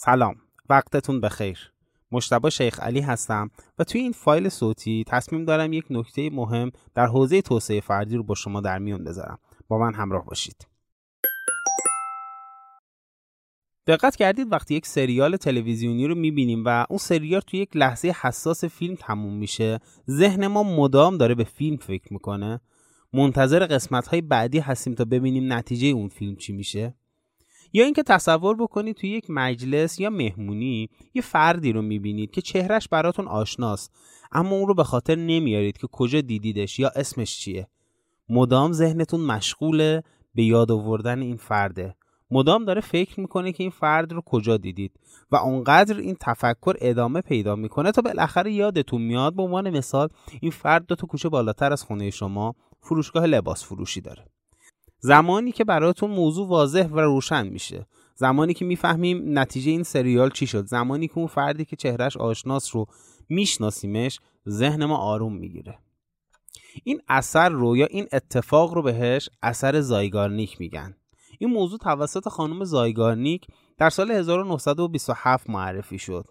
سلام وقتتون بخیر. مشتبا شیخ علی هستم و توی این فایل صوتی تصمیم دارم یک نکته مهم در حوزه توسعه فردی رو با شما در میون بذارم. با من همراه باشید. دقت کردید وقتی یک سریال تلویزیونی رو می‌بینیم و اون سریال توی یک لحظه حساس فیلم تموم میشه ذهن ما مدام داره به فیلم فکر می‌کنه؟ منتظر قسمت های بعدی هستیم تا ببینیم نتیجه اون فیلم چی میشه؟ یا اینکه تصور بکنید توی یک مجلس یا مهمونی یه فردی رو می‌بینید که چهرش براتون آشناست اما اون رو به خاطر نمیارید که کجا دیدیدش یا اسمش چیه. مدام ذهنتون مشغوله به یاد آوردن این فرده. مدام داره فکر می‌کنه که این فرد رو کجا دیدید و اونقدر این تفکر ادامه پیدا می‌کنه تا بالاخره یادتون میاد به عنوان مثال این فرد دو تا کوچه بالاتر از خونه شما فروشگاه لباس فروشی داره. زمانی که براتون موضوع واضح و روشن میشه. زمانی که می‌فهمیم نتیجه این سریال چی شد. زمانی که اون فردی که چهرش آشناس رو میشناسیمش ذهن ما آروم می‌گیره. این اثر رو یا این اتفاق رو بهش اثر زایگارنیک میگن. این موضوع توسط خانم زایگارنیک در سال 1927 معرفی شد.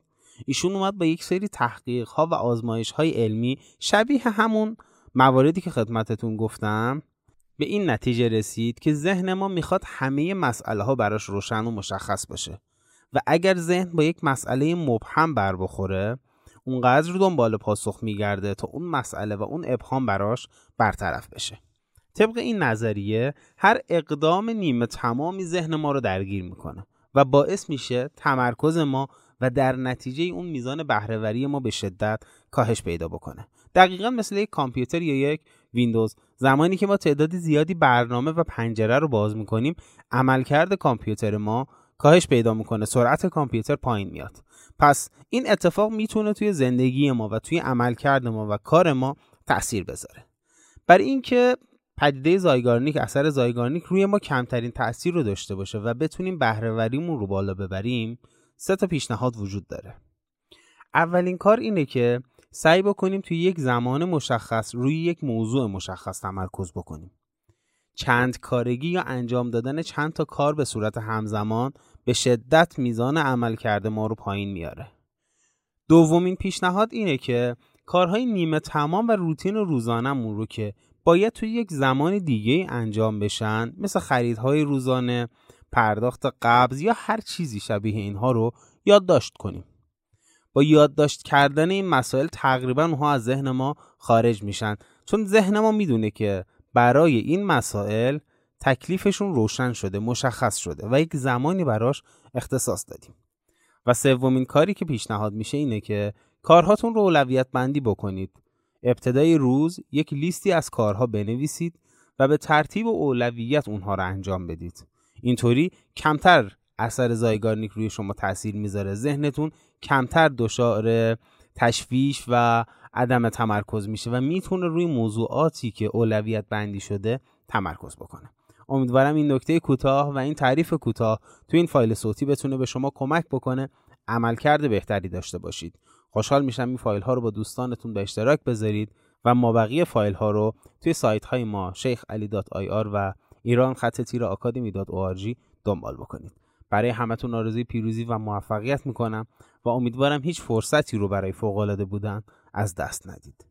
ایشون اومد با یک سری تحقیق ها و آزمایش های علمی شبیه همون مواردی که خدمتتون گفتم. به این نتیجه رسید که ذهن ما می‌خواد همه مسئله ها براش روشن و مشخص باشه و اگر ذهن با یک مسئله مبهم بر بخوره اونقدر دنبال پاسخ میگرده تا اون مسئله و اون ابهام براش برطرف بشه. طبق این نظریه هر اقدام نیمه تمامی ذهن ما رو درگیر می‌کنه و باعث میشه تمرکز ما و در نتیجه اون میزان بهرهوری ما به شدت کاهش پیدا بکنه. دقیقا مثل یک کامپیوتر یا یک ویندوز. زمانی که ما تعداد زیادی برنامه و پنجره رو باز می‌کنیم عملکرد کامپیوتر ما کاهش پیدا می‌کنه سرعت کامپیوتر پایین میاد. پس این اتفاق می‌تونه توی زندگی ما و توی عملکرد ما و کار ما تاثیر بذاره. برای اینکه پدیده زایگارنیک اثر زایگارنیک روی ما کمترین تاثیر رو داشته باشه و بتونیم بهرهوریمون رو بالا ببریم سه تا پیشنهاد وجود داره. اولین کار اینه که سعی بکنیم توی یک زمان مشخص روی یک موضوع مشخص تمرکز بکنیم. چند کارگی یا انجام دادن چند تا کار به صورت همزمان به شدت میزان عمل کرده ما رو پایین میاره. دومین پیشنهاد اینه که کارهای نیمه تمام و روتین روزانهمون رو که باید توی یک زمان دیگه انجام بشن مثل خریدهای روزانه پرداخت قبض یا هر چیزی شبیه اینها رو یادداشت کنیم. با یادداشت کردن این مسائل تقریبا اونها از ذهن ما خارج میشن. چون ذهن ما می‌دونه که برای این مسائل تکلیفشون روشن شده مشخص شده و یک زمانی براش اختصاص دادیم. و سومین کاری که پیشنهاد میشه اینه که کارهاتون رو اولویت بندی بکنید. ابتدای روز یک لیستی از کارها بنویسید و به ترتیب و اولویت اونها رو انجام بدید. اینطوری کمتر اثر زایگارنیک روی شما تاثیر می‌ذاره. ذهنتون کمتر دچار تشویش و عدم تمرکز میشه و می‌تونه روی موضوعاتی که اولویت بندی شده تمرکز بکنه. امیدوارم این نکته کوتاه و این تعریف کوتاه تو این فایل صوتی بتونه به شما کمک بکنه عملکرد بهتری داشته باشید. خوشحال میشم این فایل ها رو با دوستانتون به اشتراک بذارید و ما بقیه فایل ها رو توی سایت های ما شیخ علی و ایران خط تیر آکادمی دنبال بکنید. برای همتون آرزوی پیروزی و موفقیت می‌کنم و امیدوارم هیچ فرصتی رو برای فوقالعاده بودن از دست ندید.